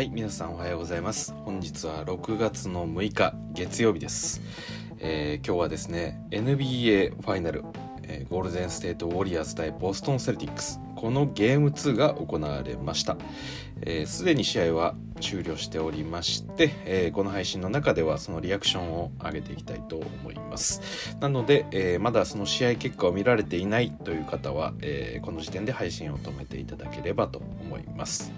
はい皆さんおはようございます。本日は6月の6日月曜日です、えー今日はですね NBA ファイナル、えーゴールデンステートウォリアーズ対ボストンセルティックスこのゲーム2が行われました。すで、えー既に試合は終了しておりまして、えーこの配信の中ではそのリアクションを上げていきたいと思います。なので、えーまだその試合結果を見られていないという方は、えーこの時点で配信を止めていただければと思います。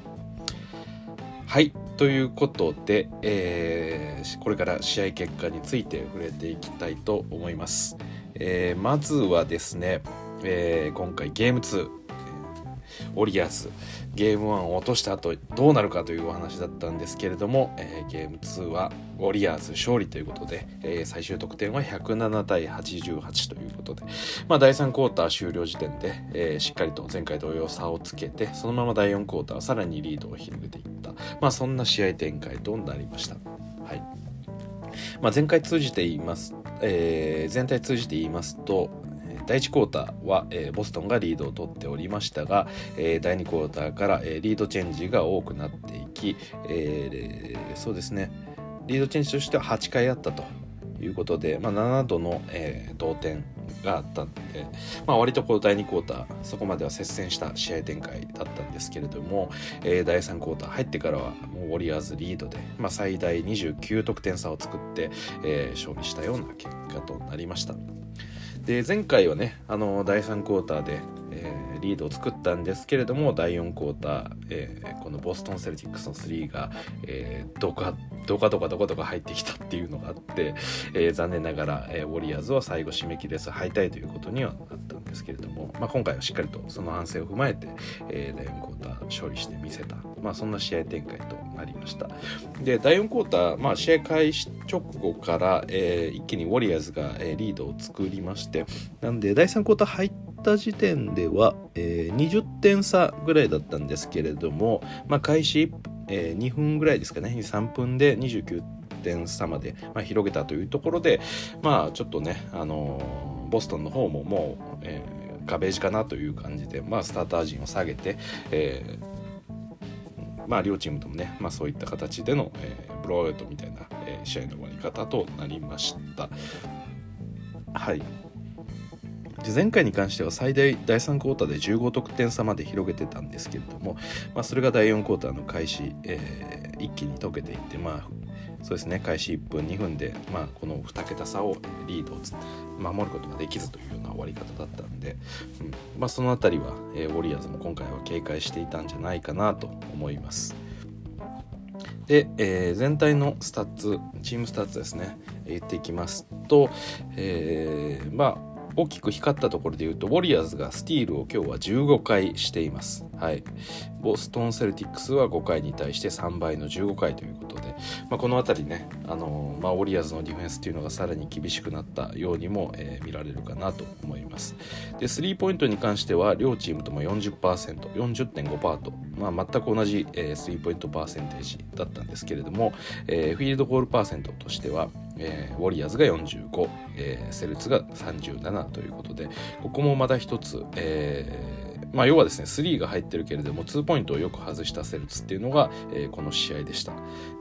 はい。ということで、えーこれから試合結果について触れていきたいと思います、えーまずはですね、えー今回ゲーム2オリアスゲーム1を落とした後どうなるかというお話だったんですけれども、えーゲーム2はウォリアーズ勝利ということで、えー最終得点は107対88ということで、まあ、第3クォーター終了時点で、えーしっかりと前回同様差をつけてそのまま第4クォーターはさらにリードを広げていった、まあ、そんな試合展開となりました。はいまあ、前回通じて言います、えー全体通じて言いますと第1クォーターは、えーボストンがリードを取っておりましたが、えー第2クォーターから、えーリードチェンジが多くなっていき、えーそうですねリードチェンジとしては8回あったということで、まあ、7度の、えー同点があったので、まあ、割とこう第2クォーターそこまでは接戦した試合展開だったんですけれども、えー第3クォーター入ってからはもうウォリアーズリードで、まあ、最大29得点差を作って、えー勝利したような結果となりました。で前回はねあの第3クォーターで、えーリードを作ったんですけれども第4クォーター、えーこのボストン・セルティックスの3が、えーどかどかどかどかどか入ってきたっていうのがあって、えー残念ながら、えーウォリアーズは最後締め切れず敗退ということにはなったんですけれども、まあ、今回はしっかりとその反省を踏まえて、えー第4クォーター勝利してみせた、まあ、そんな試合展開となりました。で第4クォーター、まあ、試合開始直後から、えー一気にウォリアーズが、えーリードを作りましてなんで第3クォーター入ってった時点では、えー20点差ぐらいだったんですけれども、まあ、開始、えー2分ぐらいですかね3分で29点差まで、まあ、広げたというところでまあちょっとね、あのーボストンの方ももう、えーガベージかなという感じで、まあ、スターター陣を下げて、えーまあ、両チームともね、まあ、そういった形での、えーブローアウトみたいな、えー試合の終わり方となりました。はいで前回に関しては最大第3クォーターで15得点差まで広げてたんですけれども、まあ、それが第4クォーターの開始、えー一気に解けていってまあそうですね開始1分2分で、まあ、この2桁差をリードを守ることができずというような終わり方だったんで、うんまあ、その辺りは、えーウォリアーズも今回は警戒していたんじゃないかなと思います。で、えー全体のスタッツチームスタッツですね言っていきますと、えーまあ大きく光ったところで言うとウォリアーズがスティールを今日は15回しています、はい、ボストン・セルティックスは5回に対して3倍の15回ということで、まあ、この辺りね、あのーまあ、ウォリアーズのディフェンスっていうのがさらに厳しくなったようにも、えー見られるかなと思います。でスリーポイントに関しては両チームとも 40%40.5% と、まあ、全く同じ、スリーポイントパーセンテージだったんですけれども、えーフィールドゴールパーセントとしては、えーウォリアーズが45、えーセルツが37ということでここもまた一つ、えーまあ、要はですね3が入ってるけれども2ポイントをよく外したセルツっていうのが、えーこの試合でした。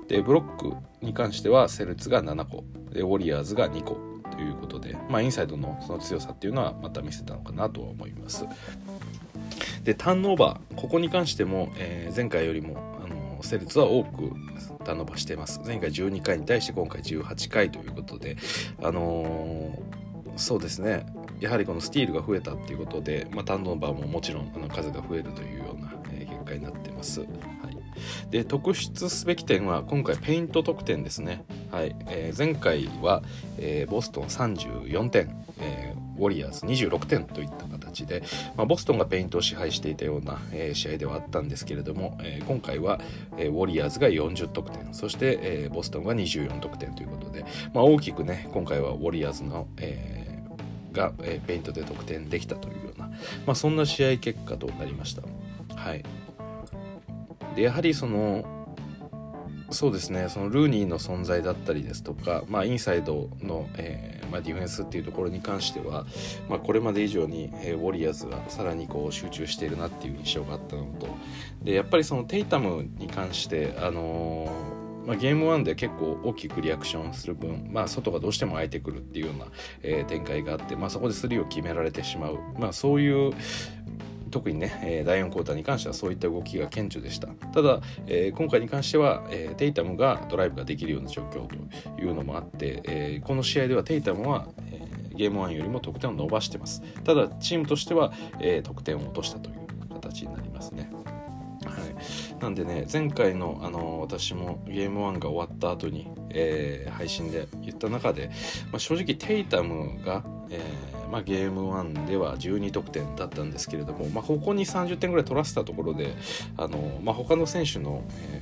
でブロックに関してはセルツが7個でウォリアーズが2個ということで、まあ、インサイドのその強さっていうのはまた見せたのかなとは思います。でターンオーバーここに関しても、え前回よりものセルツは多くターンオーバーしてます。前回12回に対して今回18回ということであのーそうですね。やはりこのスティールが増えたっていうことで、まあ、ターンオーバーももちろんあの数が増えるというような、えー結果になってます。はい。で特筆すべき点は今回ペイント得点ですね、はい。えー前回は、えーボストン34点、えーォリアーズ26点といった形で、まあ、ボストンがペイントを支配していたような、えー試合ではあったんですけれども、えー今回は、えーウォリアーズが40得点そして、えーボストンが24得点ということで、まあ、大きくね今回はウォリアーズの、えーが、えペイントで得点できたというような、まあ、そんな試合結果となりました。はい、でやはりそのそうですね。そのルーニーの存在だったりですとか、まあ、インサイドの、えーまあ、ディフェンスっていうところに関しては、まあ、これまで以上に、えー、ウォリアーズがさらにこう集中しているなっていう印象があったのと。でやっぱりそのテイタムに関して、あのーまあ、ゲーム1で結構大きくリアクションする分、まあ、外がどうしても空いてくるっていうような、えー、展開があって、まあ、そこで3を決められてしまう、まあ、そういう特にね、え、第4クォーターに関してはそういった動きが顕著でした。ただ、え、今回に関しては、え、テイタムがドライブができるような状況というのもあって、え、この試合ではテイタムは、え、ゲーム1よりも得点を伸ばしてます。ただチームとしては、え、得点を落としたという形になりますね。なんでね前回のあの私もゲーム1が終わった後に、えー、配信で言った中で、まあ、正直テイタムが、えーまあ、ゲーム1では12得点だったんですけれども、まあ、ここに30点ぐらい取らせたところであの、まあ、他の選手の、え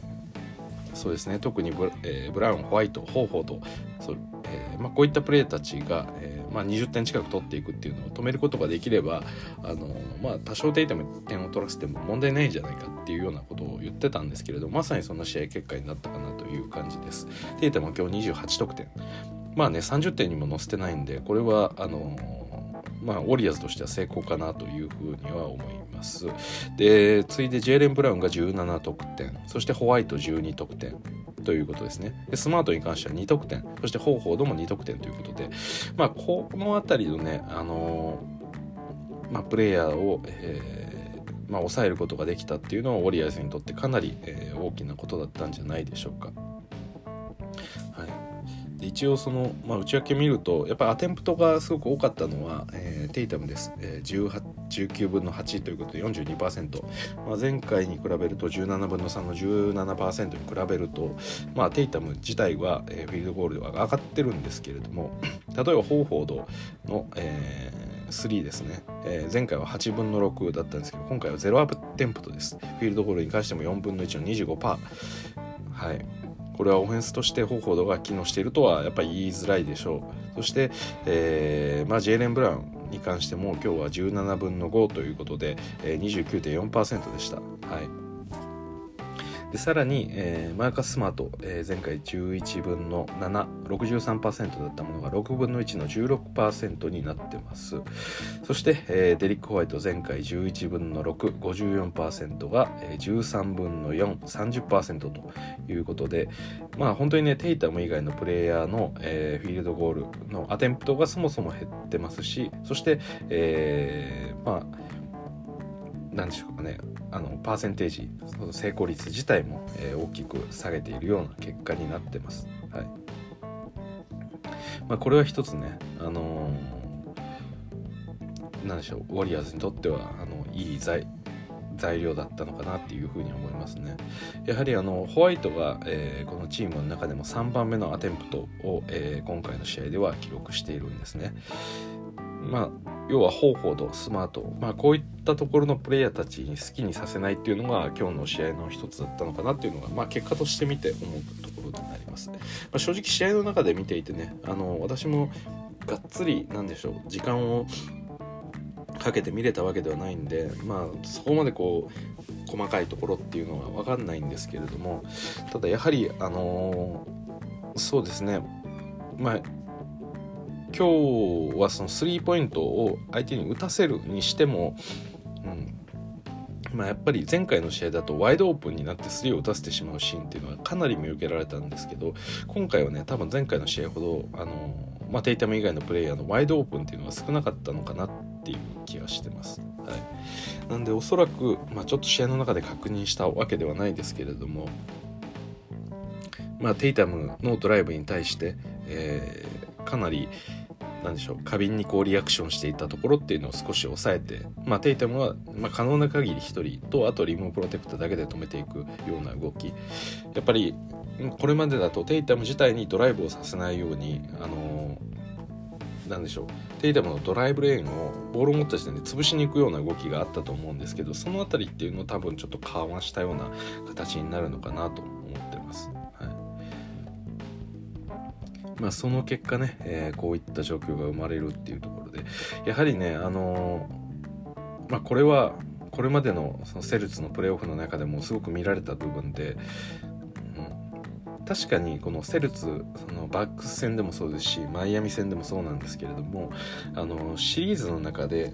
ー、そうですね特にブ,、えー、ブラウンホワイトホーホーとそう、えーまあ、こういったプレーたちが、えーまあ、20点近く取っていくっていうのを止めることができればあの、まあ、多少テイタム点を取らせても問題ないんじゃないかっていうようなことを言ってたんですけれどまさにそんな試合結果になったかなという感じです。テイタムは今日28得点まあね30点にも乗せてないんでこれはあのまあ、ウォリアーズとしては成功かなというふうには思います。で、次いでジェイレン・ブラウンが17得点、そしてホワイト12得点ということですね。でスマートに関しては2得点、そしてホーホードも2得点ということで、まあ、この辺りのね、あのー、まあ、プレイヤーを、えー、まあ、抑えることができたっていうのはウォリアーズにとってかなり、えー、大きなことだったんじゃないでしょうか。一応その、まあ、内訳見るとやっぱりアテンプトがすごく多かったのは、えー、テイタムです、えー、19分の8ということで42%、まあ、前回に比べると17分の3の17%に比べると、まあ、テイタム自体は、えー、フィールドゴールでは上がってるんですけれども 例えばホーフォードの、えー、3ですね、えー、前回は8分の6だったんですけど今回は0アップテンプトです。フィールドゴールに関しても4分の1の25%はい。これはオフェンスとして方法が機能しているとはやっぱり言いづらいでしょうそして、えーまあ、ジェイレン・ブラウンに関しても今日は17分の5ということで、えー、29.4%でした。はいでさらに、えー、マーカス・スマート、えー、前回11分の763%だったものが6分の1の16%になってます。そして、えー、デリック・ホワイト前回11分の654%が、えー、13分の430%ということでまあ本当にねテイタム以外のプレイヤーの、えー、フィールドゴールのアテンプトがそもそも減ってますしそして、えー、まあ何でしょうかねあのパーセンテージ成功率自体も、えー、大きく下げているような結果になってます。はいまあ、これは一つね、あのー、でしょうウォリアーズにとってはあのいい材材料だったのかなっていうふうに思いますね。やはりあのホワイトが、えー、このチームの中でも3番目のアテンプトを、えー、今回の試合では記録しているんですね。まあ要は方法とスマート、まあ、こういったところのプレイヤーたちに好きにさせないっていうのが今日の試合の一つだったのかなっていうのが、まあ、結果として見て思うところになります、まあ、正直試合の中で見ていてねあの私もがっつりなんでしょう時間をかけて見れたわけではないんでまあそこまでこう細かいところっていうのは分かんないんですけれどもただやはりあの、そうですね。まあ今日はそのスリーポイントを相手に打たせるにしても、うんまあ、やっぱり前回の試合だとワイドオープンになってスリーを打たせてしまうシーンっていうのはかなり見受けられたんですけど今回はね多分前回の試合ほどあの、まあ、テイタム以外のプレイヤーのワイドオープンっていうのは少なかったのかなっていう気がしてます。はい、なんでおそらく、まあ、ちょっと試合の中で確認したわけではないですけれども、まあ、テイタムのドライブに対して、えー、かなり何でしょう。過敏にこうリアクションしていたところっていうのを少し抑えて、まあ、テイタムは、まあ、可能な限り1人とあとリムプロテクターだけで止めていくような動き。やっぱりこれまでだとテイタム自体にドライブをさせないようにあの何でしょう。テイタムのドライブレーンをボールを持った時点で潰しに行くような動きがあったと思うんですけどその辺りっていうのを多分ちょっと緩和したような形になるのかなと思ってます。まあ、その結果ね、えー、こういった状況が生まれるっていうところでやはりねあのー、まあ、これはこれまでのそのセルツのプレーオフの中でもすごく見られた部分で、うん、確かにこのセルツそのバックス戦でもそうですしマイアミ戦でもそうなんですけれどもあのシリーズの中で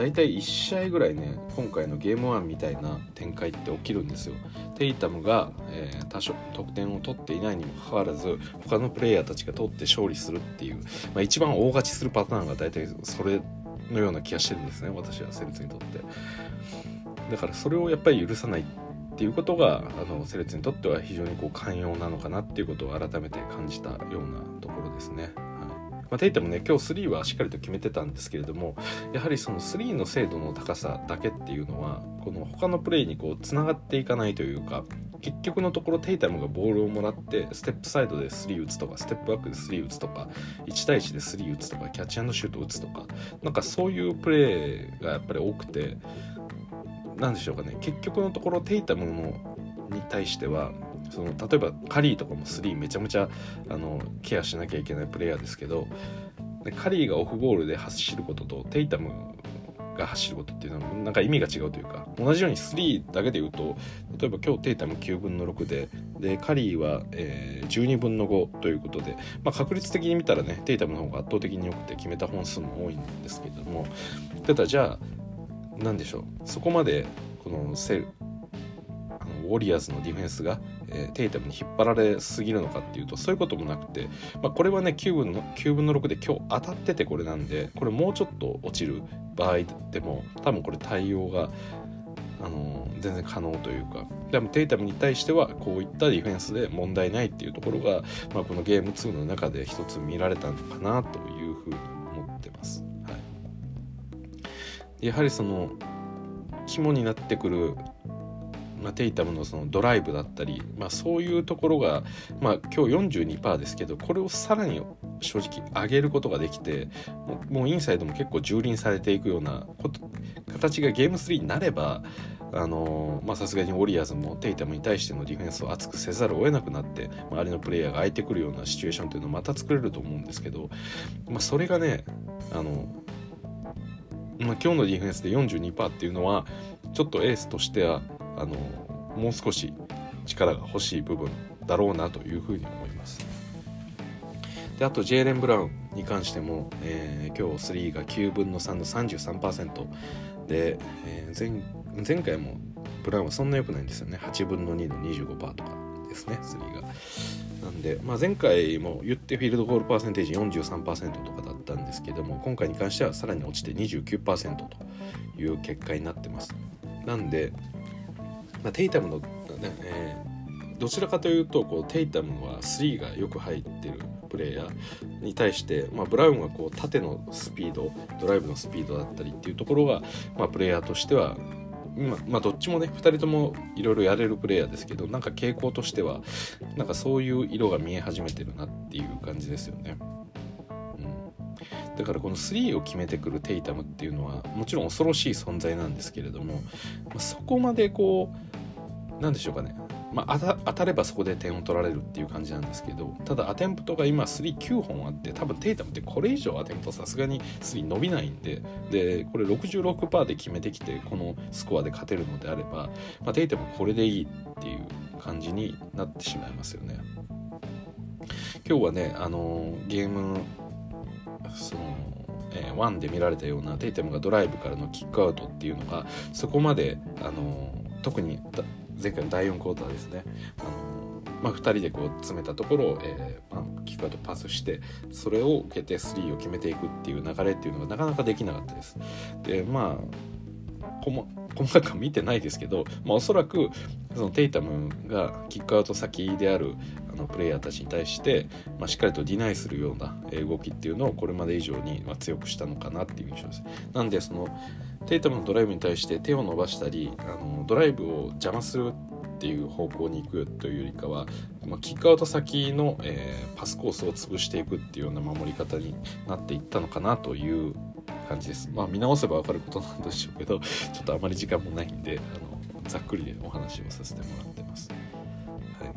大体1試合ぐらいね今回のゲーム1みたいな展開って起きるんですよ。テイタムが、えー、多少得点を取っていないにもかかわらず他のプレイヤーたちが取って勝利するっていう、まあ、一番大勝ちするパターンが大体それのような気がしてるんですね私はセルツにとって。だからそれをやっぱり許さないっていうことがあのセレツにとっては非常にこう寛容なのかなっていうことを改めて感じたようなところですね。まあ、テイタもね今日3はしっかりと決めてたんですけれどもやはりその3の精度の高さだけっていうのはこの他のプレイにこうつながっていかないというか結局のところテイタムがボールをもらってステップサイドで3打つとかステップバックで3打つとか1対1で3打つとかキャッチシュート打つとかなんかそういうプレーがやっぱり多くて何でしょうかね結局のところテイタムのに対してはその例えばカリーとかも3めちゃめちゃあのケアしなきゃいけないプレイヤーですけどカリーがオフボールで走ることとテイタムが走ることっていうのはなんか意味が違うというか同じように3だけで言うと例えば今日テイタム9分の6ででカリーは、えー、12分の5ということで、まあ、確率的に見たらねテイタムの方が圧倒的に良くて決めた本数も多いんですけれどもただじゃあ何でしょうそこまでこのセルあのウォリアーズのディフェンスが、えー、テイタムに引っ張られすぎるのかっていうとそういうこともなくて、まあ、これはね9分の ,9 分の6で今日当たっててこれなんでこれもうちょっと落ちる場合でも多分これ対応があの全然可能というかでもテイタムに対してはこういったディフェンスで問題ないっていうところが、まあ、このゲーム2の中で一つ見られたのかなというふうに思ってます。はいやはりその肝になってくる、まあ、テイタムのそのドライブだったり、まあ、そういうところが、まあ、今日42%ですけどこれをさらに正直上げることができてもうインサイドも結構蹂躙されていくようなこと形がゲーム3になればさすがにウォリアーズもテイタムに対してのディフェンスを厚くせざるを得なくなって周りのプレイヤーが空いてくるようなシチュエーションというのをまた作れると思うんですけど、まあ、それがねあのまあ、今日のディフェンスで42%っていうのはちょっとエースとしてはあのもう少し力が欲しい部分だろうなというふうに思います。であとジェイレン・ブラウンに関しても、えー、今日3が9分の3の33%で、えー、前前回もブラウンはそんな良くないんですよね8分の2の25%とかですね3が。なんで、まあ、前回も言ってフィールドゴールパーセンテージ43%とかだったんですけども今回に関してはさらに落ちて29%という結果になってますなんで、まあ、テイタムの、ねえー、どちらかというとこうテイタムは3がよく入ってるプレイヤーに対して、まあ、ブラウンはこう縦のスピードドライブのスピードだったりっていうところが、まあ、プレイヤーとしてはまあどっちもね2人ともいろいろやれるプレイヤーですけどなんか傾向としてはなんかそういう色が見え始めてるなっていう感じですよね。だからこの3を決めてくるテイタムっていうのはもちろん恐ろしい存在なんですけれども、ま、そこまでこうなんでしょうかね。まあ、当たればそこで点を取られるっていう感じなんですけどただアテンプトが今39本あって多分テイタムってこれ以上アテンプトさすがに3伸びないんででこれ66%で決めてきてこのスコアで勝てるのであれば、まあ、テイタムこれでいいっていう感じになってしまいますよね。今日はねあのゲームそのえー、1で見られたようなテイタムがドライブからのキックアウトっていうのがそこまで、あの特に前回の第4クォーターですねあの、まあ、2人でこう詰めたところを、えーまあ、キックアウトパスしてそれを受けて3を決めていくっていう流れっていうのがなかなかできなかったです。でまあ 細かく見てないですけど、まあ、おそらくそのテイタムがキックアウト先であるあのプレイヤーたちに対して、まあ、しっかりとディナイするような動きっていうのをこれまで以上に強くしたのかなっていう印象です。なんでそのテイタムのドライブに対して手を伸ばしたりあのドライブを邪魔するっていう方向に行くというよりかは、まあ、キックアウト先の、えー、パスコースを潰していくっていうような守り方になっていったのかなという感じです。まあ見直せば分かることなんでしょうけど ちょっとあまり時間もないんであのざっくりでお話をさせてもらってます。はい、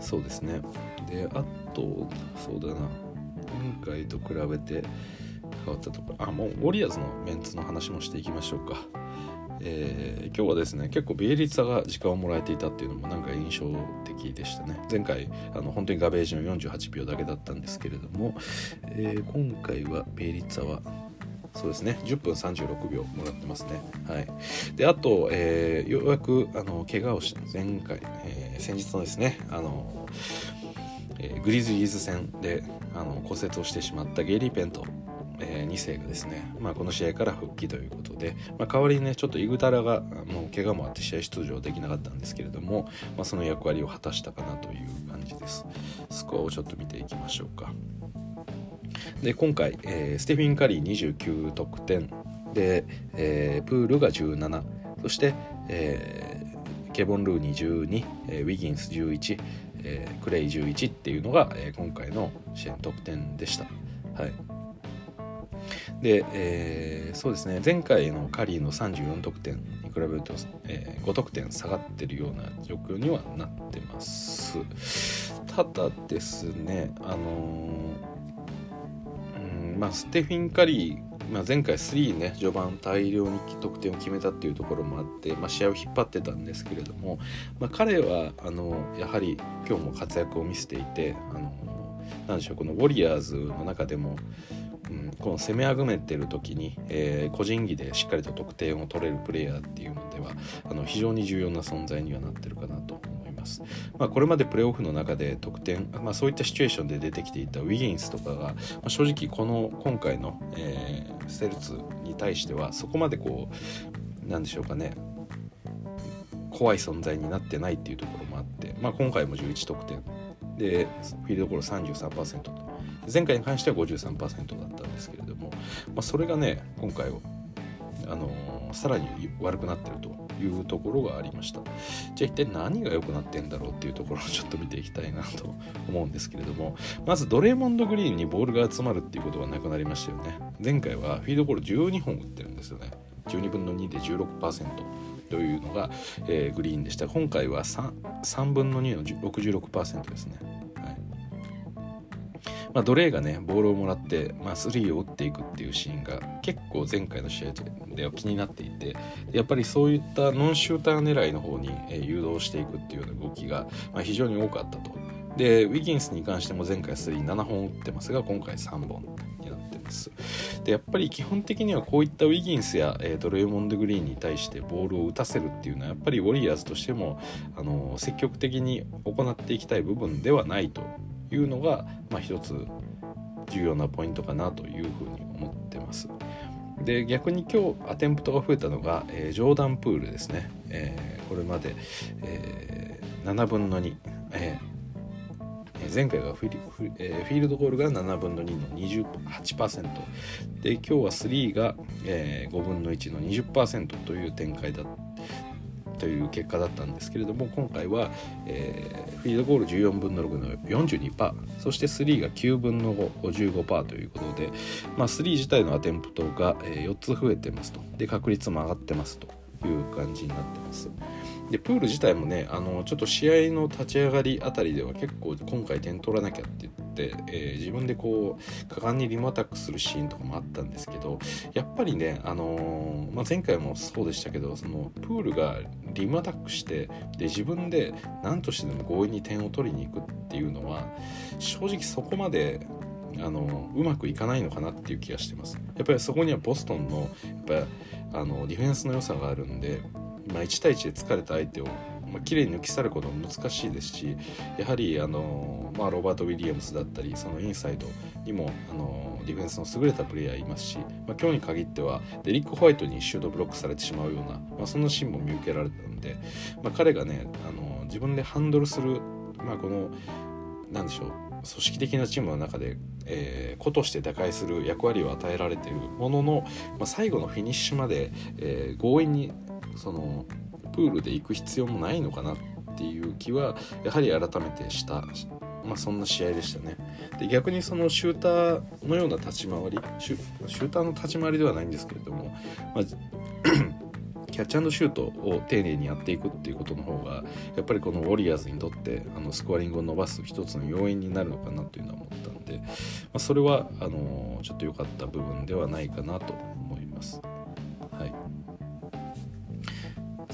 そうですね。であとそうだな今回と比べて変わったところ。あもうウォリアーズのメンツの話もしていきましょうか。えー、今日はですね結構ビエリッツァが時間をもらえていたっていうのもなんか印象的でしたね。前回あの本当にガベージの48秒だけだったんですけれども、えー、今回はビエリッツァはそうですね10分36秒もらってますね。はい。であと、えー、ようやくあの怪我をして前回、えー、先日のですねあの、えー、グリズリーズ戦であの骨折をしてしまったゲイリー・ペントえー、2世がですね、まあ、この試合から復帰ということで、まあ、代わりにねちょっとイグタラがもう怪我もあって試合出場できなかったんですけれども、まあ、その役割を果たしたかなという感じです。スコアをちょっと見ていきましょうか。で今回、えー、ステフィン・カリー29得点で、えー、プールが17そして、えー、ケボン・ルーニー12、えー、ウィギンス11、えー、クレイ11っていうのが、えー、今回の試合の得点でした。はい。で、えー、そうですね。前回のカリーの34得点に比べると、えー、5得点下がってるような状況にはなってます。ただですねあのまあ、ステフィン・カリー、まあ、前回3ね序盤大量に得点を決めたっていうところもあって、まあ、試合を引っ張ってたんですけれども、まあ、彼はあのやはり今日も活躍を見せていてあのなんでしょうこのウォリアーズの中でも、うん、この攻めあぐめてる時に、えー、個人技でしっかりと得点を取れるプレイヤーっていうのではあの非常に重要な存在にはなってるかなと思います。まあ、これまでプレーオフの中で得点、まあ、そういったシチュエーションで出てきていたウィギンスとかが、まあ、正直この今回の、えー、ステルツに対してはそこまでこうなんでしょうかね怖い存在になってないっていうところもあって、まあ、今回も11得点でフィールドゴール33%と。前回に関しては53%だったんですけれども、まあ、それがね今回あの、さらに悪くなってるというところがありました。じゃあ一体何が良くなってんだろうっていうところをちょっと見ていきたいなと思うんですけれどもまずドレーモンド・グリーンにボールが集まるっていうことがなくなりましたよね。前回はフィードゴール12本打ってるんですよね。12分の2で16%というのが、えー、グリーンでした。今回は 3, 3分の2の66%ですね。まあ、ドレーがねボールをもらって、まあ、スリーを打っていくっていうシーンが結構前回の試合では気になっていてやっぱりそういったノンシューター狙いの方に、え誘導していくっていうような動きが、まあ、非常に多かったと。でウィギンスに関しても前回スリー7本打ってますが今回3本。になってます。でやっぱり基本的にはこういったウィギンスや、えー、ドレーモンド・グリーンに対してボールを打たせるっていうのはやっぱりウォリアーズとしてもあの積極的に行っていきたい部分ではないというのが、まあ、一つ重要なポイントかなというふうに思ってます。で逆に今日アテンプトが増えたのが、えー、ジョーダンプールですね、えー、これまで、えー、7分の2、えー、前回がフィリフ,、えー、フィールドゴールが7分の2の28%で今日は3が、えー、5分の1の20%という展開だという結果だったんですけれども今回は、えー、フィールドゴール14分の6の42%そして3が9分の555%ということで、まあ、3自体のアテンプトが、え4つ増えてますと。で確率も上がってますという感じになってます。でプール自体もねあのちょっと試合の立ち上がりあたりでは結構今回点取らなきゃって言って、えー、自分でこう果敢にリムアタックするシーンとかもあったんですけどやっぱりね、あのー、まあ、前回もそうでしたけどそのプールがリムアタックしてで自分で何としてでも強引に点を取りに行くっていうのは正直そこまであのうまくいかないのかなっていう気がしてます。やっぱりそこにはボストンのやっぱあのディフェンスの良さがあるんでまあ、1対1で疲れた相手を、まあ、綺麗に抜き去ることも難しいですしやはりあの、まあ、ロバート・ウィリアムスだったりそのインサイドにもあのディフェンスの優れたプレイヤーいますし、まあ、今日に限ってはデリック・ホワイトにシュートブロックされてしまうような、まあ、そんなシーンも見受けられたので、まあ、彼がねあの自分でハンドルする、まあ、このなんでしょう組織的なチームの中で、えー、個として打開する役割を与えられているものの、まあ、最後のフィニッシュまで、えー、強引にそのプールで行く必要もないのかなっていう気はやはり改めてした、まあ、そんな試合でしたねで逆にそのシューターのような立ち回りシューターの立ち回りではないんですけれども、まあ キャッチシュートを丁寧にやっていくっていうことの方がやっぱりこのウォリアーズにとってあのスコアリングを伸ばす一つの要因になるのかなというのは思ったので、まあ、それはあのちょっと良かった部分ではないかなと思います。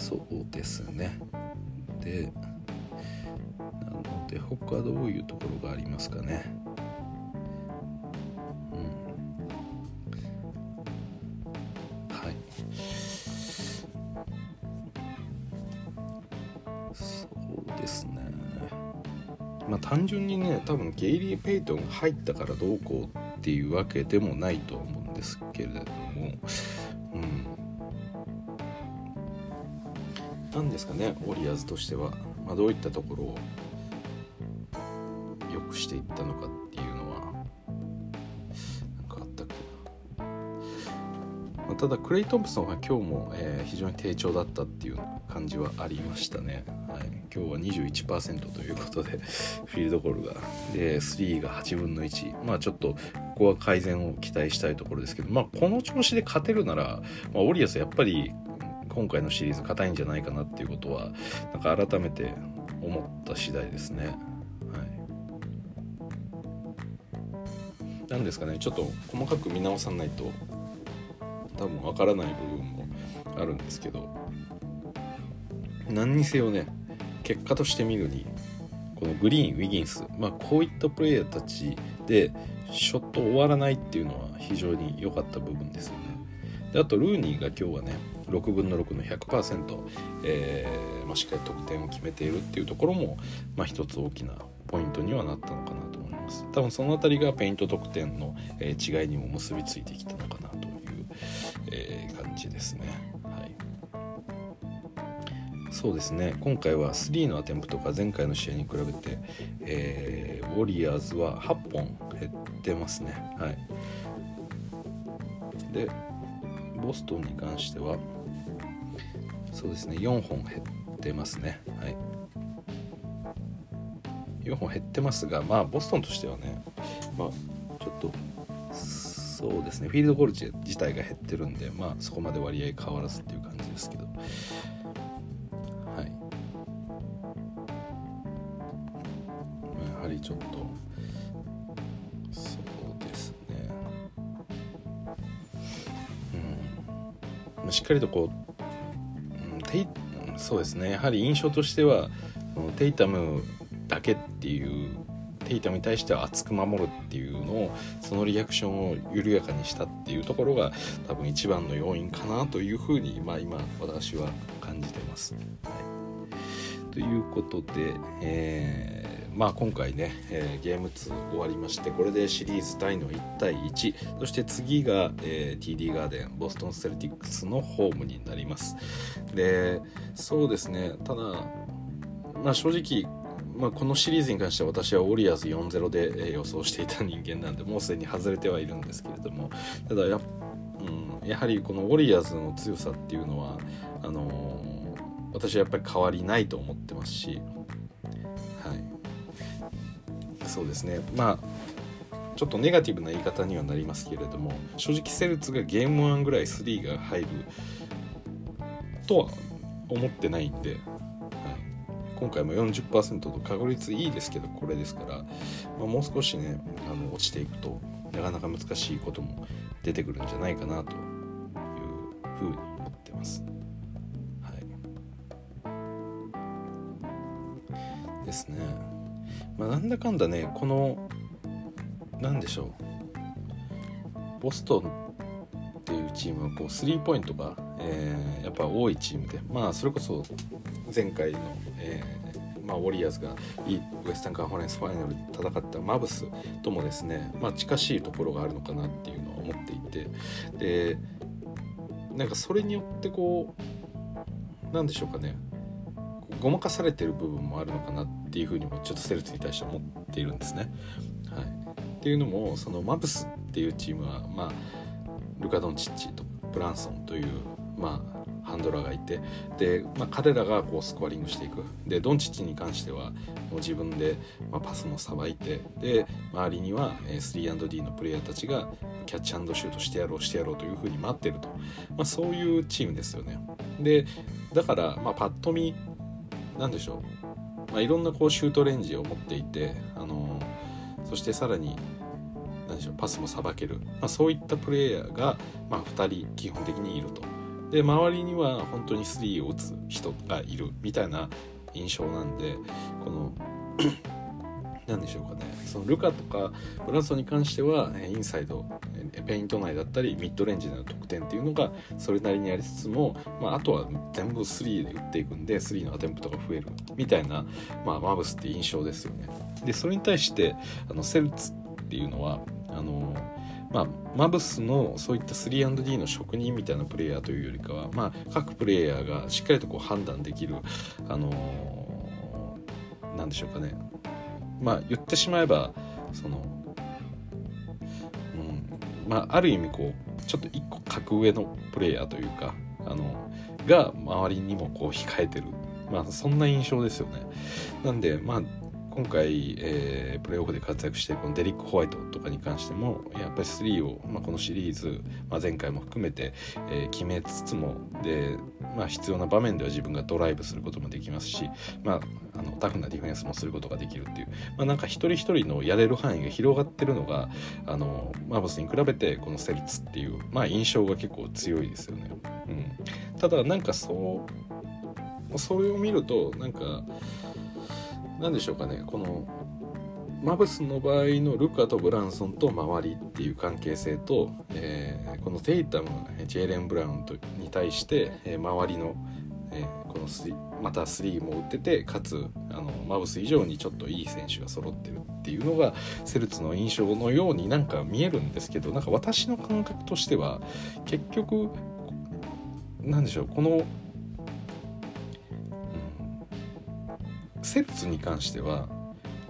そうですね。でなので他どういうところがありますかね？うん。はい。そうですね。まあ単純にね多分ゲイリー・ペイトンが入ったからどうこうっていうわけでもないと思うんですけれども何ですかねウォリアーズとしては、まあ、どういったところを良くしていったのかっていうのは何かあったっけな、まあ、ただクレイ・トンプソンは今日も、えー、非常に低調だったっていう感じはありましたね、はい、今日は21%ということで フィールドゴールが。で3が8分の1まあちょっとここは改善を期待したいところですけどまあこの調子で勝てるなら、まあ、オリアスやっぱり今回のシリーズ硬いんじゃないかなっていうことはなんか改めて思った次第ですね。はい、なんですかねちょっと細かく見直さないと多分わからない部分もあるんですけど何にせよね結果として見るにこのグリーンウィギンス、まあ、こういったプレイヤーたちでショット終わらないっていうのは非常に良かった部分ですよね。であとルーニーが今日はね6分の6の100%、えーまあ、しっかり得点を決めているっていうところも、まあ、一つ大きなポイントにはなったのかなと思います。多分その辺りがペイント得点の、違いにも結びついてきたのかなという、えー、感じですね。はい。そうですね。今回は3のアテンプトが前回の試合に比べて、えー、ウォリアーズは8本減ってますね。はい。でボストンに関してはそうですね。4本減ってますね。はい。4本減ってますがまあボストンとしてはねまあちょっとそうですね。フィールドゴール自体が減ってるんでまあそこまで割合変わらずっていう感じですけど。はい。やはりちょっとそうですね。うん。しっかりとこうそうですねやはり印象としてはテイタムだけっていうテイタムに対しては厚く守るっていうのをそのリアクションを緩やかにしたっていうところが多分一番の要因かなというふうに、まあ、今私は感じてます。はい、ということで、えーまあ、今回ね、えー、ゲーム2終わりましてこれでシリーズタイの1対1そして次が、えー、TD ガーデンボストン・セルティックスのホームになります。でそうですね。ただ、まあ、正直まあ、このシリーズに関しては私はウォリアーズ4-0で予想していた人間なんでもうすでに外れてはいるんですけれども。ただや,、うん、やはりこのウォリアーズの強さっていうのはあのー、私はやっぱり変わりないと思ってますしそうですねまあちょっとネガティブな言い方にはなりますけれども正直セルツがゲーム1ぐらい3が入るとは思ってないんで、はい、今回も40%と確率いいですけどこれですから、まあ、もう少しねあの落ちていくとなかなか難しいことも出てくるんじゃないかなというふうに思ってます。はい、ですね。まあ、なんだかんだねこの何でしょう。ボストンっていうチームはこうスリーポイントが、えー、やっぱ多いチームでまあそれこそ前回の、えーまあ、ウォリアーズがウエスタンカンファレンスファイナルで戦ったマブスともですね、まあ、近しいところがあるのかなっていうのは思っていてでなんかそれによってこうなんでしょうかね。ごまかされてる部分もあるのかなっていうふうにもちょっとセルツに対して思っているんですね。はい、っていうのもそのマブスっていうチームは、まあ、ルカ・ドンチッチとブランソンという、まあ、ハンドラーがいてで、まあ、彼らがこうスコアリングしていくでドンチッチに関してはもう自分で、まあ、パスもさばいてで周りには 3&D のプレイヤーたちがキャッチシュートしてやろうしてやろうというふうに待ってると、まあ、そういうチームですよね。でだから、まあ、パッと見何でしょう、まあ、いろんなこうシュートレンジを持っていて、あのそしてさらに何でしょうパスもさばける、まあ、そういったプレイヤーが、まあ、2人基本的にいると。で周りには本当にスリーを打つ人がいるみたいな印象なんでこの何でしょうかねそのルカとかブランソンに関してはインサイドペイント内だったりミッドレンジでの得点っていうのがそれなりにありつつも、まあ、あとは全部3で打っていくんで3のアテンプトが増えるみたいな、まあ、マブスって印象ですよね。でそれに対してあのセルツっていうのはあのまあ、マブスのそういった 3&D の職人みたいなプレイヤーというよりかは、まあ、各プレイヤーがしっかりとこう判断できる、あの、なんでしょうかねまあ言ってしまえばその、うんまあ、ある意味こうちょっと一個格上のプレイヤーというかあのが周りにもこう控えてる、まあ、そんな印象ですよね。なんでまあ今回、えー、プレーオフで活躍しているこのデリック・ホワイトとかに関してもやっぱり3を、まあ、このシリーズ、まあ、前回も含めて、えー、決めつつもで、まあ、必要な場面では自分がドライブすることもできますし、まあ、あのタフなディフェンスもすることができるっていう、まあ、なんか一人一人のやれる範囲が広がってるのがあのマーボスに比べてこのセルツっていう、まあ、印象が結構強いですよね。うん、ただなんかそうそれを見るとなんか何でしょうかねこのマブスの場合のルカとブランソンと周りっていう関係性と、えー、このテイタムジェイレン・ブラウンとに対して、えー、周りの、えー、このスまた3も打っててかつあのマブス以上にちょっといい選手が揃ってるっていうのがセルツの印象のようになんか見えるんですけどなんか私の感覚としては結局何でしょうこのセッツに関しては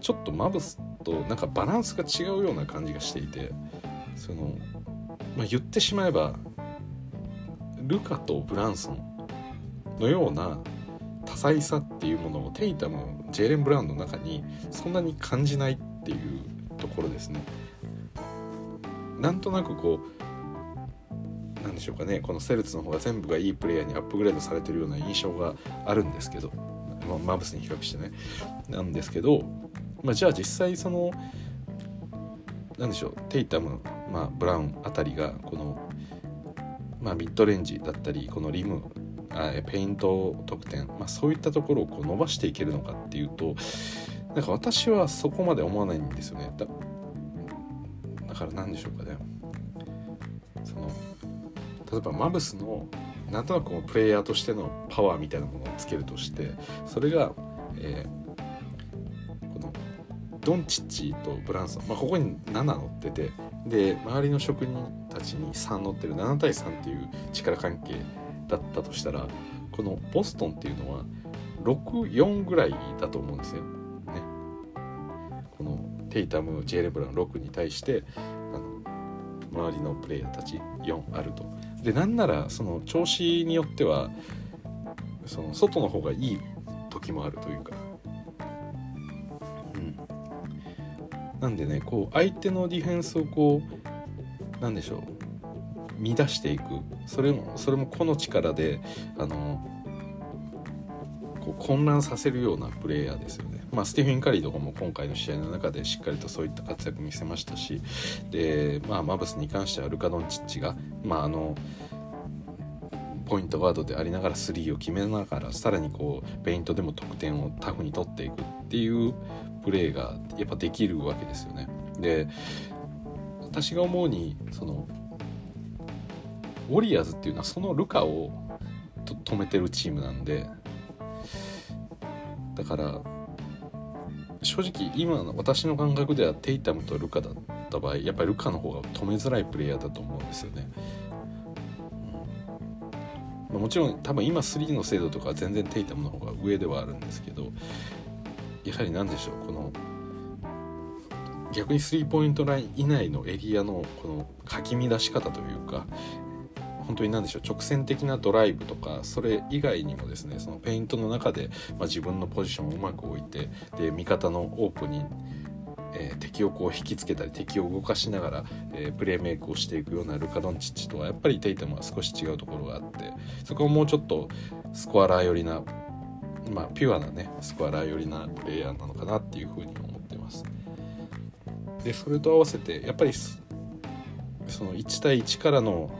ちょっとマブスとなんかバランスが違うような感じがしていてその、まあ、言ってしまえばルカとブランソンのような多彩さっていうものをテイタムジェイレン・ブラウンの中にそんなに感じないっていうところですね。なんとなくこうなんでしょうかねこのセルツの方が全部がいいプレイヤーにアップグレードされてるような印象があるんですけどまあ、マブスに比較してね。なんですけど、まあ、じゃあ実際その何でしょうテイタム、まあ、ブラウンあたりがこの、まあ、ミッドレンジだったりこのリムあペイント得点、まあ、そういったところをこう伸ばしていけるのかっていうとなんか私はそこまで思わないんですよね。だだから何でしょうかね。その例えばマブスのなんとなくこうプレイヤーとしてのパワーみたいなものをつけるとしてそれが、えー、このドンチッチとブランソン、まあ、ここに7乗っててで周りの職人たちに3乗ってる7対3っていう力関係だったとしたらこのボストンっていうのは64ぐらいだと思うんですよ。ね、このテイタムジェイレブラン6に対してあの周りのプレイヤーたち4あると。でなんならその調子によってはその外の方がいい時もあるというか、うん、なんでねこう相手のディフェンスをこうなんでしょう乱していく。それもそれも個の力であのこう混乱させるようなプレイヤーですよね。まあ、スティフィン・カリーとかも今回の試合の中でしっかりとそういった活躍見せましたしで、まあ、マブスに関してはルカ・ドンチッチが、まあ、あのポイントガードでありながらスリーを決めながらさらにこうペイントでも得点をタフに取っていくっていうプレーがやっぱできるわけですよね。で私が思うにそのウォリアーズっていうのはそのルカを止めてるチームなんでだから正直今の私の感覚ではテイタムとルカだった場合やっぱりルカの方が止めづらいプレイヤーだと思うんですよね。うん、もちろん多分今3の精度とか全然テイタムの方が上ではあるんですけどやはり何でしょうこの逆にスリーポイントライン以内のエリアのこのかき乱し方というか本当に何でしょう直線的なドライブとかそれ以外にもですねそのペイントの中で、まあ、自分のポジションをうまく置いてで味方のオープンに、えー、敵をこう引きつけたり敵を動かしながら、えー、プレーメイクをしていくようなルカ・ドンチッチとはやっぱりテイタムは少し違うところがあってそこはもうちょっとスコアラー寄りなまあピュアなねスコアラー寄りなプレイヤーなのかなっていうふうに思ってます。でそれと合わせてやっぱりその1対1からの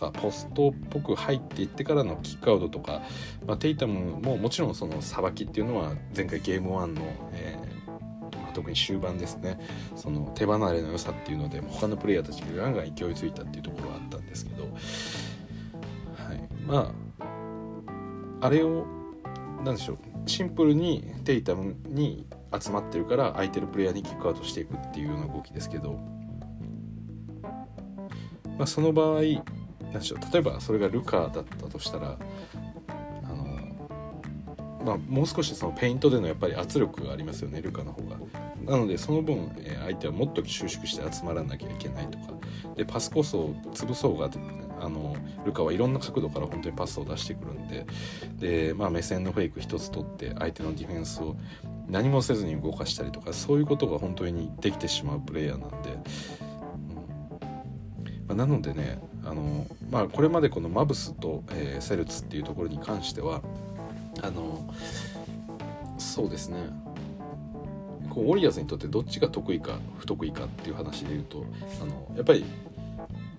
かポストっぽく入っていってからのキックアウトとか、まあ、テイタムももちろんそのさばきっていうのは前回ゲーム1の、えーまあ、特に終盤ですね。その手離れの良さっていうので他のプレイヤーたちがガンガン勢いついたっていうところはあったんですけど、はい、まああれを何でしょう。シンプルにテイタムに集まってるから空いてるプレイヤーにキックアウトしていくっていうような動きですけど、まあ、その場合何でしょう例えばそれがルカだったとしたらあの、まあ、もう少しそのペイントでのやっぱり圧力がありますよねルカの方が。なのでその分、え相手はもっと収縮して集まらなきゃいけないとか。でパスコースを潰そうがあのルカはいろんな角度から本当にパスを出してくるんで。で、まあ、目線のフェイク一つ取って相手のディフェンスを何もせずに動かしたりとかそういうことが本当にできてしまうプレイヤーなんで、うん。まあ、なのでねあの、まあ、これまでこのマブスと、えー、セルツっていうところに関してはあのそうですねこうウォリアーズにとってどっちが得意か不得意かっていう話で言うとあのやっぱり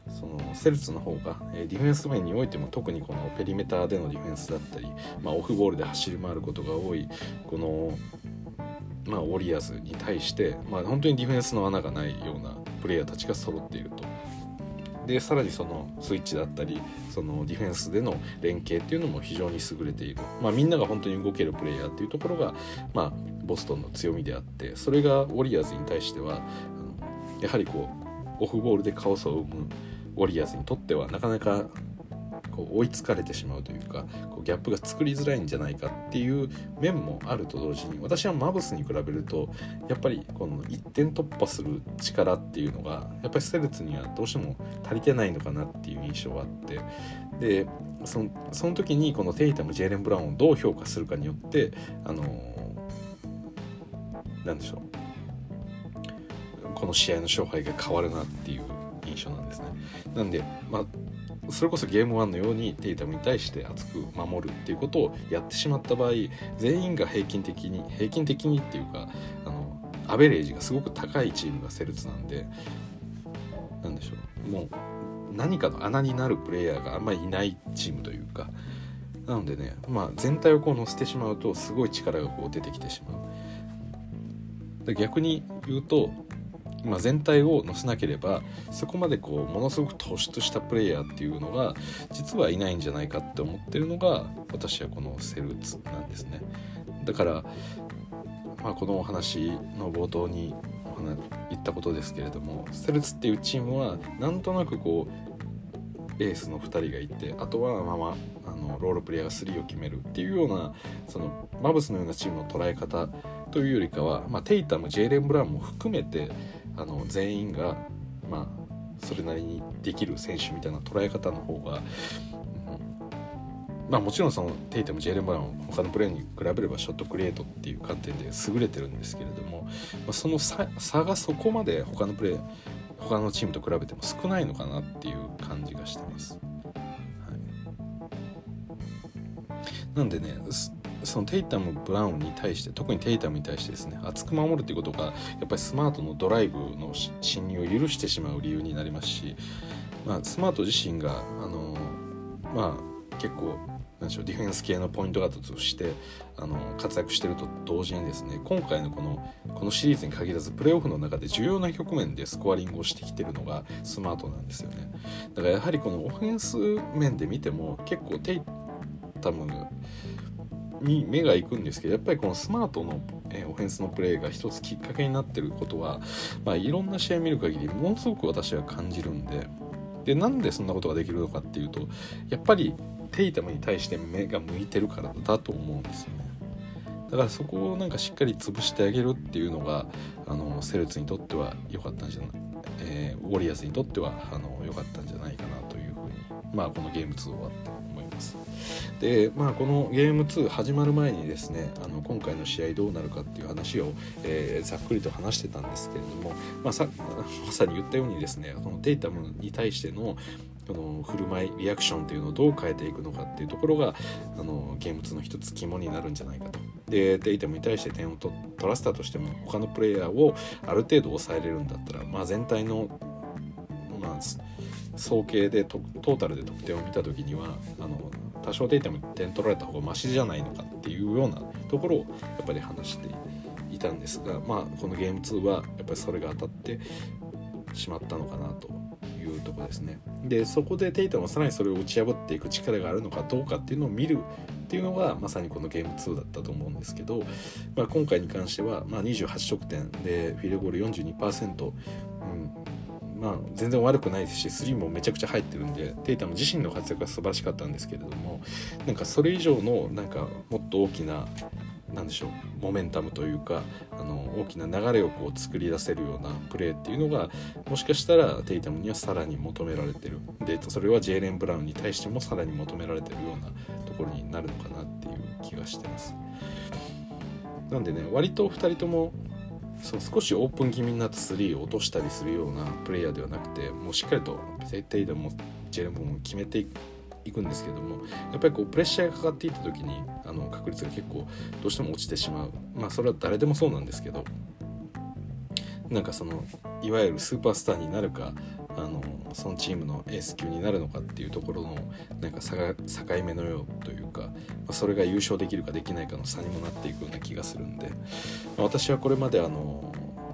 そのセルツの方が、えディフェンス面においても特にこのペリメーターでのディフェンスだったり、まあ、オフボールで走り回ることが多いこのまあ、ウォリアーズに対して、まあ、本当にディフェンスの穴がないようなプレイヤーたちが揃っていると。でさらにそのスイッチだったりそのディフェンスでの連携っていうのも非常に優れている、まあ、みんなが本当に動けるプレイヤーっていうところが、まあ、ボストンの強みであってそれがウォリアーズに対してはやはりこうオフボールでカオスを生むウォリアーズにとってはなかなかこう追いつかれてしまうというかこうギャップが作りづらいんじゃないかっていう面もあると同時に私はマブスに比べるとやっぱりこの1点突破する力っていうのがやっぱりステルツにはどうしても足りてないのかなっていう印象があってでそのその時にこのテイタムジェイレン・ブラウンをどう評価するかによってあのなんでしょうこの試合の勝敗が変わるなっていう印象なんですね。なんで、まあ、それこそゲーム1のようにテイタムに対して熱く守るっていうことをやってしまった場合全員が平均的に平均的にっていうかあのアベレージがすごく高いチームがセルツなんで。なんでしょう。もう何かの穴になるプレイヤーがあんまりいないチームというか。なのでね、まあ、全体をこう乗せてしまうとすごい力がこう出てきてしまう。逆に言うとまあ、全体を乗せなければそこまでこうものすごく突出したプレイヤーっていうのが実はいないんじゃないかって思ってるのが私はこのセルツなんですね。だから、まあ、このお話の冒頭に言ったことですけれどもセルツっていうチームはなんとなくこうエースの2人がいてあとはままあのロールプレイヤーが3を決めるっていうようなそのマブスのようなチームの捉え方というよりかは、まあ、テイタムジェイレン・ブラウンも含めてあの全員が、まあ、それなりにできる選手みたいな捉え方の方が、うん、まあもちろんそのテイテムジェレン・ブラン他のプレーに比べればショットクリエイトっていう観点で優れてるんですけれども、まあ、その差がそこまで他のプレー他のチームと比べても少ないのかなっていう感じがしてます。はい、なんでねそのテイタム・ブラウンに対して特にテイタムに対してですね厚く守るっていうことがやっぱりスマートのドライブの侵入を許してしまう理由になりますし、まあ、スマート自身があのまあ結構なんでしょうディフェンス系のポイントガードとしてあの活躍してると同時にですね今回のこのこのシリーズに限らずプレーオフの中で重要な局面でスコアリングをしてきてるのがスマートなんですよね。だからやはりこのオフェンス面で見ても結構テイタムに目が行くんですけどやっぱりこのスマートの、えオフェンスのプレーが一つきっかけになってることは、まあ、いろんな試合見る限りものすごく私は感じるんででなんでそんなことができるのかっていうとやっぱりテイタムに対して目が向いてるからだと思うんですよね。だからそこをなんかしっかり潰してあげるっていうのがあのセルツにとっては良かったんじゃない、えー、ウォリアーズにとってはあの良かったんじゃないかなというふうにまあこのゲーム2終わってます。でまあこのゲーム2始まる前にですねあの今回の試合どうなるかっていう話を、えー、ざっくりと話してたんですけれども、まあ、さ まさに言ったようにですねこのテイタムに対してのこの振る舞いリアクションっていうのをどう変えていくのかっていうところがあのゲーム2の一つ肝になるんじゃないかと。でテイタムに対して点を取らせたとしても他のプレイヤーをある程度抑えれるんだったら、まあ、全体の、まあ、総計でトータルで得点を見た時にはあの多少データも点取られた方がマシじゃないのかっていうようなところをやっぱり話していたんですが、まあ、このゲーム2はやっぱりそれが当たってしまったのかなというとこですね。でそこでテイタもさらにそれを打ち破っていく力があるのかどうかっていうのを見るっていうのがまさにこのゲーム2だったと思うんですけど、まあ、今回に関しては、まあ、28得点でフィールドゴール42%、まあ、全然悪くないですし3もめちゃくちゃ入ってるんでテイタム自身の活躍は素晴らしかったんですけれどもなんかそれ以上のなんかもっと大きな何でしょうモメンタムというかあの大きな流れをこう作り出せるようなプレーっていうのがもしかしたらテイタムにはさらに求められてる。でそれはジェイレン・ブラウンに対してもさらに求められてるようなところになるのかなっていう気がしてます。なんでね割と2人ともそう少しオープン気味になった3を落としたりするようなプレイヤーではなくてもうしっかりと絶対でもジェイレン・ブラウンも決めていくいくんですけどもやっぱりこうプレッシャーがかかっていった時にあの確率が結構どうしても落ちてしまう。まあそれは誰でもそうなんですけどなんかそのいわゆるスーパースターになるかあのそのチームのエース級になるのかっていうところのなんか境目のようというか、まあ、それが優勝できるかできないかの差にもなっていくような気がするんで、まあ、私はこれまであの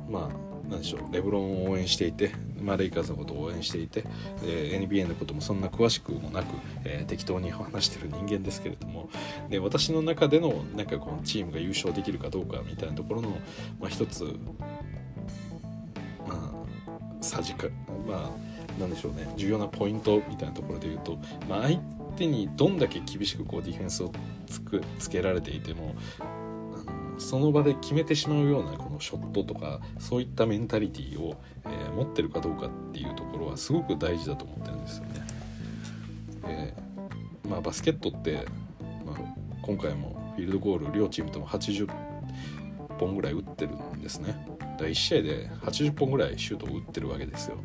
まあ何でしょうレブロンを応援していて、まあ、レイカーズのことを応援していて、え NBA のこともそんな詳しくもなく、えー、適当に話してる人間ですけれどもで私の中でのなんかこのチームが優勝できるかどうかみたいなところの、まあ、一つさじかまあなんでしょうね重要なポイントみたいなところで言うと、まあ、相手にどんだけ厳しくこうディフェンスをつくつけられていてもその場で決めてしまうようなこのショットとかそういったメンタリティーを、えー、持ってるかどうかっていうところはすごく大事だと思ってるんですよね。えー、まあ、バスケットって、まあ、今回もフィールドゴール両チームとも80本ぐらい打ってるんですね。だ1試合で80本ぐらいシュートを打ってるわけですよ。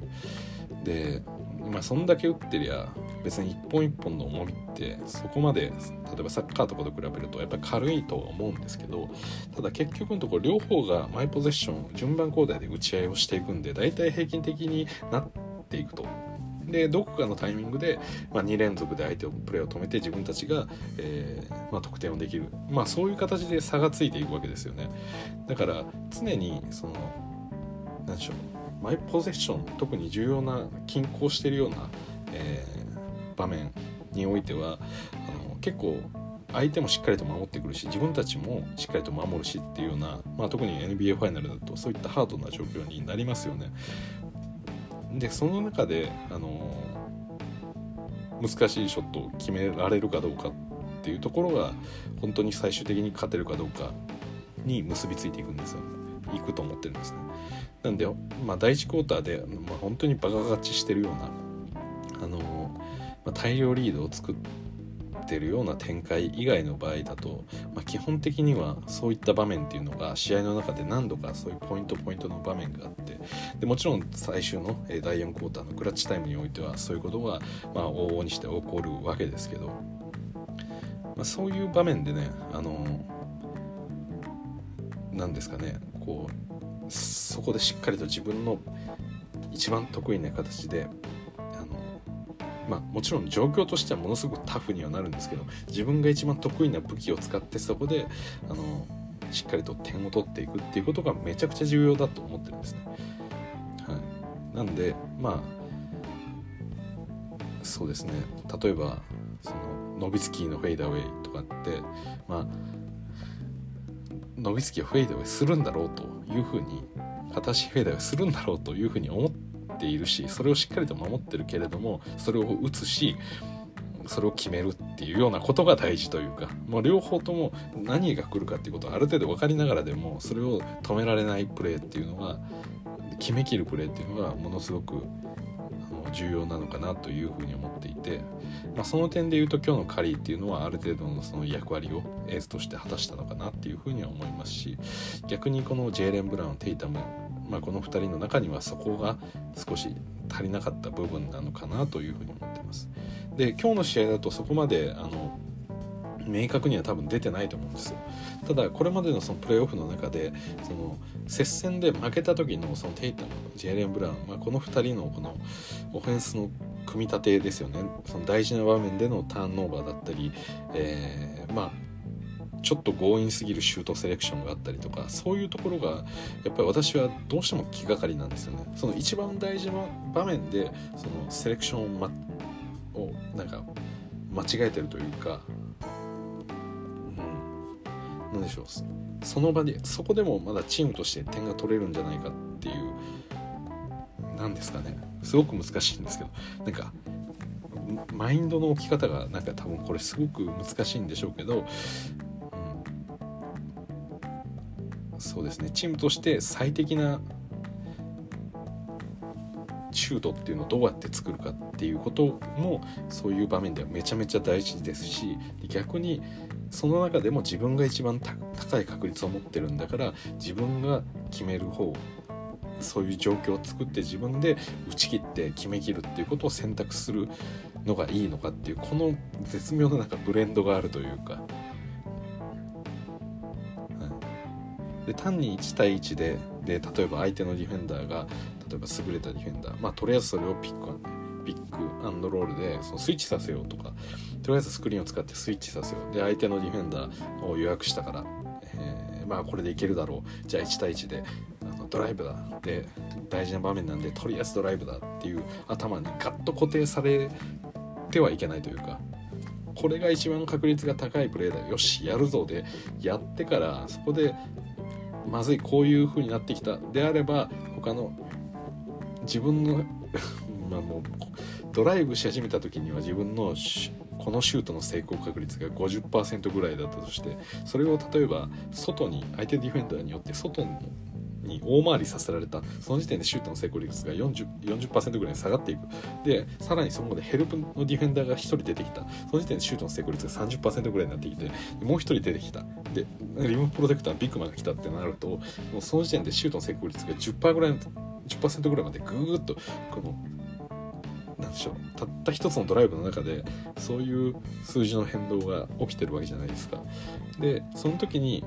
でまあそんだけ打ってりゃ別に一本一本の重みってそこまで例えばサッカーとかと比べるとやっぱり軽いとは思うんですけどただ結局のところ両方がマイポゼッション順番交代で打ち合いをしていくんで大体平均的になっていくと。でどこかのタイミングで、まあ、2連続で相手をプレーを止めて自分たちが、えーまあ、得点をできる、まあ、そういう形で差がついていくわけですよねだから常にその何でしょうマイポゼッション特に重要な均衡しているような、えー場面においてはあの結構相手もしっかりと守ってくるし自分たちもしっかりと守るしっていうような、まあ、特に NBA ファイナルだとそういったハードな状況になりますよね。でその中であの難しいショットを決められるかどうかっていうところが本当に最終的に勝てるかどうかに結びついていくんですよ。いくと思ってるんですね。なんで、まあ、第1クォーターで、まあ、本当にバカ勝ちしてるようなあのまあ、大量リードを作ってているような展開以外の場合だと、まあ、基本的にはそういった場面っていうのが試合の中で何度かそういうポイントポイントの場面があってでもちろん最終の第4クォーターのクラッチタイムにおいてはそういうことが、まあ、往々にして起こるわけですけど、まあ、そういう場面でねあの何ですかねこうそこでしっかりと自分の一番得意な形でまあ、もちろん状況としてはものすごくタフにはなるんですけど自分が一番得意な武器を使ってそこであのしっかりと点を取っていくっていうことがめちゃくちゃ重要だと思ってるんですね。はい、なんでまあそうですね例えばそのノビツキーのフェイダーウェイとかってまあノビツキーをフェイダーウェイするんだろうというふうに片足フェイダーウェイするんだろうというふうに思ってているしそれをしっかりと守ってるけれどもそれを打つしそれを決めるっていうようなことが大事というか、まあ、両方とも何が来るかっていうことはある程度分かりながらでもそれを止められないプレーっていうのが決めきるプレーっていうのがものすごく重要なのかなというふうに思っていて、まあ、その点で言うと今日のカリーっていうのはある程度のその役割をエースとして果たしたのかなっていうふうには思いますし逆にこのジェイレン・ブラウンテイタムまあ、この2人の中にはそこが少し足りなかった部分なのかなというふうに思ってます。で今日の試合だとそこまであの明確には多分出てないと思うんですよただこれまでのそのプレーオフの中でその接戦で負けた時のそのテイタムジェイレン・ブラウン、まあ、この2人のこのオフェンスの組み立てですよねその大事な場面でのターンオーバーだったり、えー、まあちょっと強引すぎるシュートセレクションがあったりとかそういうところがやっぱり私はどうしても気がかりなんですよね。その一番大事な場面でそのセレクションを,、ま、をなんか間違えてるというかうん。何でしょう。その場でそこでもまだチームとして点が取れるんじゃないかっていう何ですかね。すごく難しいんですけど。なんかマインドの置き方がなんか多分これすごく難しいんでしょうけど、そうですね。チームとして最適なシュートっていうのをどうやって作るかっていうこともそういう場面ではめちゃめちゃ大事ですし逆にその中でも自分が一番高い確率を持ってるんだから自分が決める方そういう状況を作って自分で打ち切って決めきるっていうことを選択するのがいいのかっていうこの絶妙ななんかブレンドがあるというか、で単に1対1でで例えば相手のディフェンダーが例えば優れたディフェンダーまあとりあえずそれをピックピックアンドロールでそのスイッチさせようとかとりあえずスクリーンを使ってスイッチさせよう。で相手のディフェンダーを予約したから、えー、まあこれでいけるだろう。じゃあ1対1であのドライブだ。で大事な場面なんでとりあえずドライブだっていう頭にガッと固定されてはいけないというかこれが一番確率が高いプレーだよしやるぞでやってからそこでまずいこういう風になってきた。であれば他の自分の まあもうドライブし始めた時には自分のこのシュートの成功確率が50%ぐらいだったとしてそれを例えば外に相手ディフェンダーによって外に大回りさせられた。その時点でシュートの成功率が 40%, 40ぐらいに下がっていく。でさらにそこでヘルプのディフェンダーが1人出てきた。その時点でシュートの成功率が30%ぐらいになってきてもう1人出てきた。でリムプロテクタービッグマンが来たってなるともうその時点でシュートの成功率が10%ぐらい10%ぐらいまでぐーっとこのなんでしょうたった一つのドライブの中でそういう数字の変動が起きてるわけじゃないですか。でその時に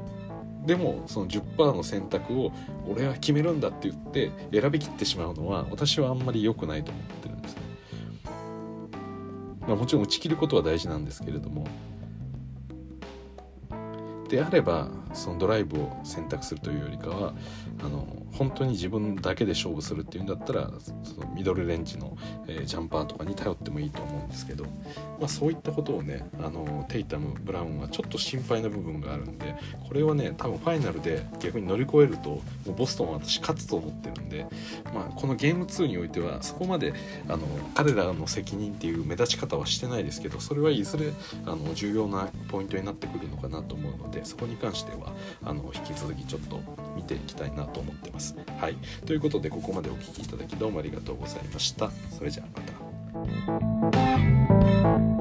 でもその10%の選択を俺は決めるんだって言って選びきってしまうのは私はあんまり良くないと思ってるんですね。まあ、もちろん打ち切ることは大事なんですけれどもであればそのドライブを選択するというよりかはあの本当に自分だけで勝負するっていうんだったらそのミドルレンジの、えー、ジャンパーとかに頼ってもいいと思うんですけど、まあ、そういったことをねあのテイタムブラウンはちょっと心配な部分があるんでこれはね多分ファイナルで逆に乗り越えるともうボストンは私勝つと思ってるんで、まあ、このゲーム2においてはそこまであの彼らの責任っていう目立ち方はしてないですけどそれはいずれあの重要なポイントになってくるのかなと思うのでそこに関してはあの引き続きちょっと見ていきたいななと思ってます。はい、ということでここまでお聴きいただきどうもありがとうございました。それじゃあまた。